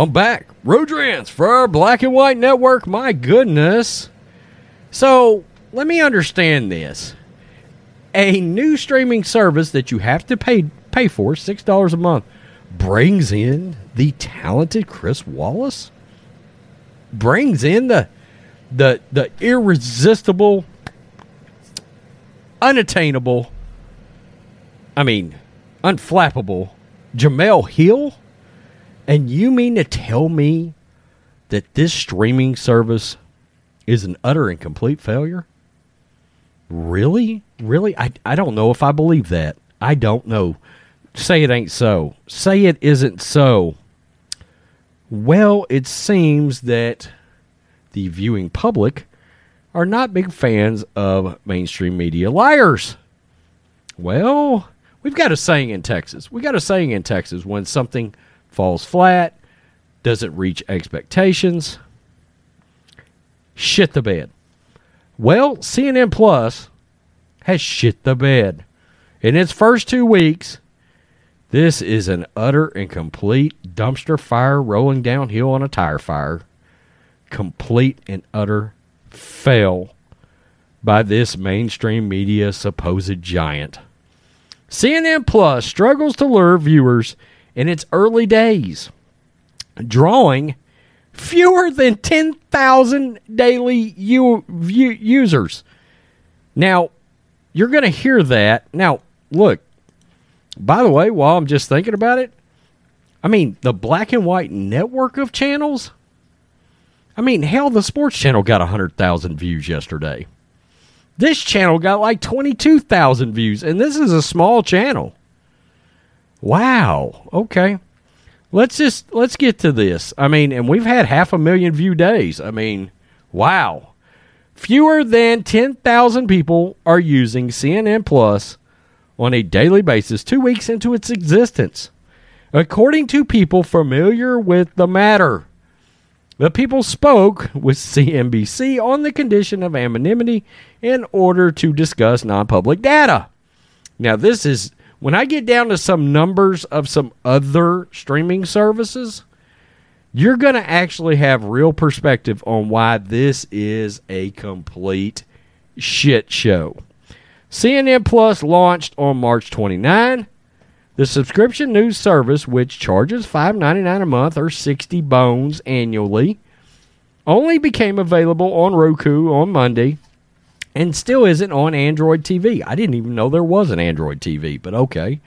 I'm back. Rodrance for our Black and White Network. My goodness. So let me understand this. A new streaming service that you have to pay pay for, six dollars a month, brings in the talented Chris Wallace. Brings in the the the irresistible, unattainable, I mean, unflappable Jemele Hill. And you mean to tell me that this streaming service is an utter and complete failure? Really? Really? I, I don't know if I believe that. I don't know. Say it ain't so. Say it isn't so. Well, it seems that the viewing public are not big fans of mainstream media liars. Well, we've got a saying in Texas. We got a saying in Texas when something falls flat, doesn't reach expectations, shit the bed. Well, CNN Plus has shit the bed. In its first two weeks, this is an utter and complete dumpster fire rolling downhill on a tire fire. Complete and utter fail by this mainstream media supposed giant. CNN Plus struggles to lure viewers in its early days, drawing fewer than 10,000 daily u- users. Now, you're going to hear that. Now, look, by the way, while I'm just thinking about it, I mean, the black and white network of channels. I mean, hell, the sports channel got 100,000 views yesterday. This channel got like 22,000 views, and this is a small channel. Wow. Okay. Let's just let's get to this. I mean, and we've had half a million view days. I mean, wow. Fewer than 10,000 people are using CNN Plus on a daily basis 2 weeks into its existence. According to people familiar with the matter, the people spoke with CNBC on the condition of anonymity in order to discuss non public data. Now, this is when I get down to some numbers of some other streaming services, you're going to actually have real perspective on why this is a complete shit show. CNN Plus launched on March 29. The subscription news service, which charges $5.99 a month or 60 bones annually, only became available on Roku on Monday and still isn't on Android TV. I didn't even know there was an Android TV, but okay.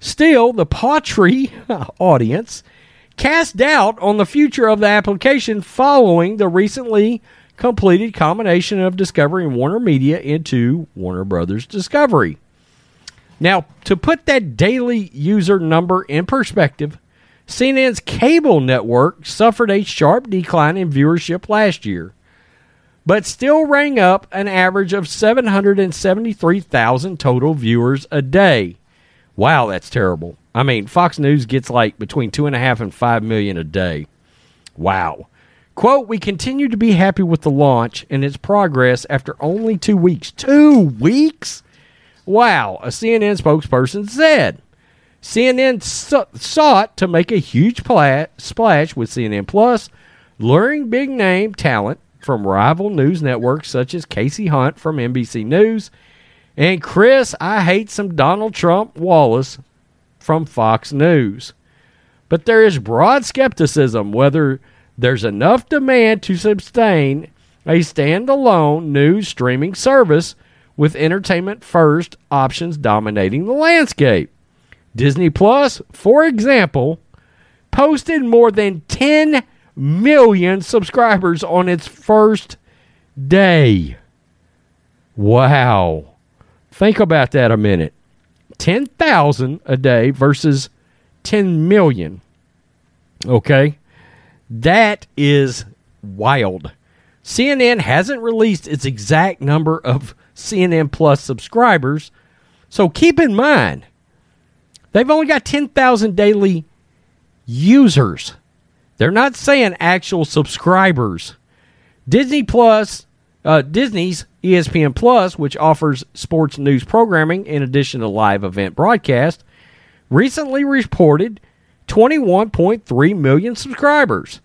Still, the Pautry audience cast doubt on the future of the application following the recently completed combination of Discovery and Warner Media into Warner Brothers Discovery. Now, to put that daily user number in perspective, CNN's cable network suffered a sharp decline in viewership last year but still rang up an average of 773,000 total viewers a day. Wow, that's terrible. I mean, Fox News gets like between two and a half and five million a day. Wow. Quote, we continue to be happy with the launch and its progress after only two weeks. Two weeks? Wow, a CNN spokesperson said. CNN sought to make a huge pla- splash with CNN Plus, luring big name talent from rival news networks such as Kasie Hunt from NBC News and Chris, I hate some Donald Trump Wallace from Fox News. But there is broad skepticism whether there's enough demand to sustain a standalone news streaming service with entertainment first options dominating the landscape. Disney Plus, for example, posted more than 10 million subscribers on its first day. Wow. Think about that a minute. 10,000 a day versus 10 million. Okay? That is wild. CNN hasn't released its exact number of CNN Plus subscribers. So keep in mind, they've only got 10,000 daily users. They're not saying actual subscribers. Disney Plus, uh, Disney's ESPN Plus, which offers sports news programming in addition to live event broadcast, recently reported 21.3 million subscribers.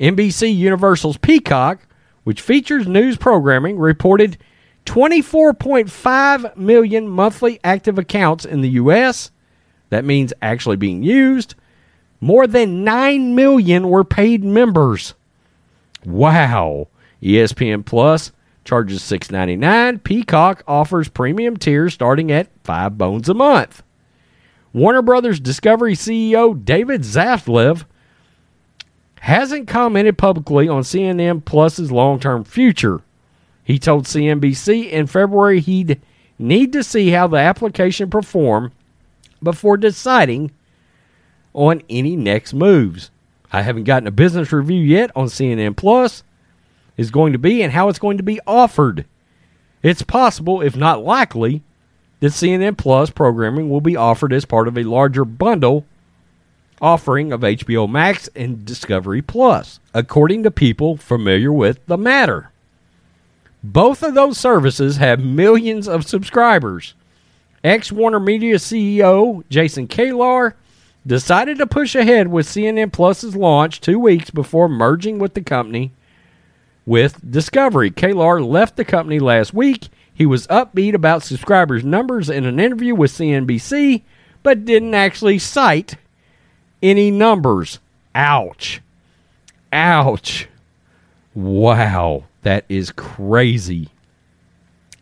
NBC Universal's Peacock, which features news programming, reported 24.5 million monthly active accounts in the U.S. That means actually being used. More than 9 million were paid members. Wow. ESPN Plus charges $6.99. Peacock offers premium tiers starting at 5 bones a month. Warner Brothers Discovery CEO David Zaslav hasn't commented publicly on CNN Plus's long-term future. He told CNBC in February he'd need to see how the application perform before deciding on any next moves. I haven't gotten a business review yet on CNN Plus is going to be and how it's going to be offered. It's possible, if not likely, that CNN Plus programming will be offered as part of a larger bundle offering of HBO Max and Discovery Plus, according to people familiar with the matter. Both of those services have millions of subscribers. Ex Warner Media CEO Jason Kilar decided to push ahead with CNN Plus's launch two weeks before merging with the company with Discovery. Kilar left the company last week. He was upbeat about subscribers' numbers in an interview with CNBC, but didn't actually cite any numbers. Ouch. Ouch. Wow. That is crazy.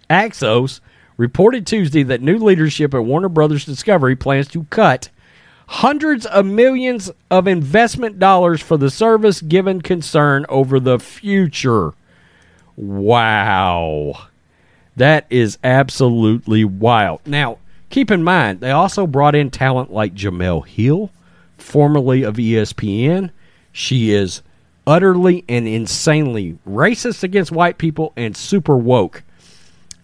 Axios reported Tuesday that new leadership at Warner Brothers Discovery plans to cut hundreds of millions of investment dollars for the service given concern over the future. Wow. That is absolutely wild. Now, keep in mind, they also brought in talent like Jemele Hill, formerly of ESPN. She is utterly and insanely racist against white people and super woke.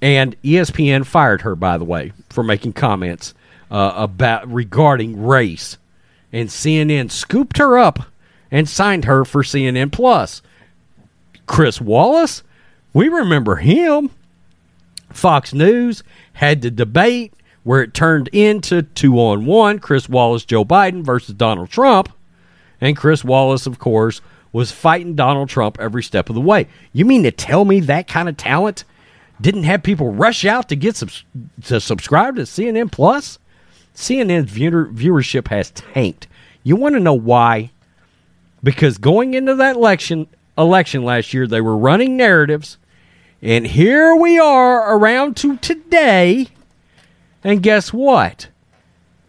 And ESPN fired her, by the way, for making comments uh, about regarding race. And CNN scooped her up and signed her for CNN Plus. Chris Wallace, we remember him. Fox News had the debate where it turned into two on one Chris Wallace, Joe Biden versus Donald Trump. And Chris Wallace, of course, was fighting Donald Trump every step of the way. You mean to tell me that kind of talent didn't have people rush out to get subs- to subscribe to CNN Plus? CNN's viewer- viewership has tanked. You want to know why? Because going into that election election last year, they were running narratives, and here we are around to today, and guess what?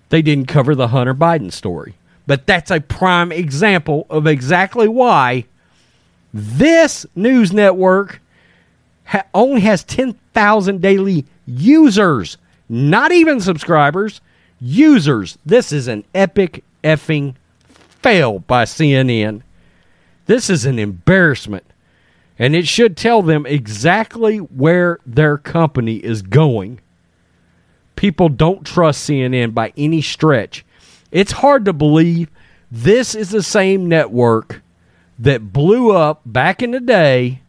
They didn't cover the Hunter Biden story. But that's a prime example of exactly why this news network ha- only has 10,000 daily users, not even subscribers, users. This is an epic effing fail by CNN. This is an embarrassment. And it should tell them exactly where their company is going. People don't trust CNN by any stretch. It's hard to believe this is the same network that blew up back in the day,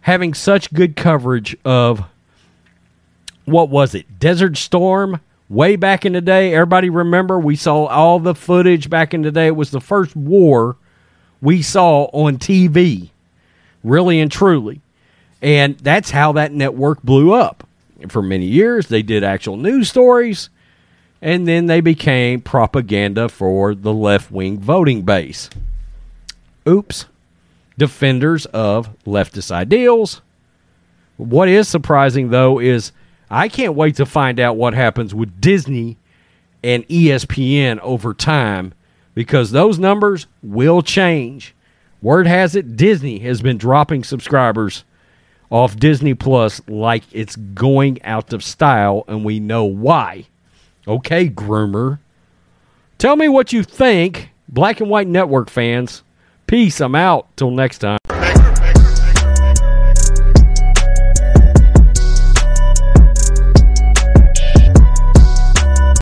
having such good coverage of what was it, Desert Storm, way back in the day. Everybody remember we saw all the footage back in the day. It was the first war we saw on TV, really and truly. And that's how that network blew up. For many years, they did actual news stories and then they became propaganda for the left wing voting base. Oops. Defenders of leftist ideals. What is surprising, though, is I can't wait to find out what happens with Disney and ESPN over time because those numbers will change. Word has it Disney has been dropping subscribers off Disney Plus like it's going out of style, and we know why. Okay, groomer. Tell me what you think, Black and White Network fans. Peace. I'm out. Till next time.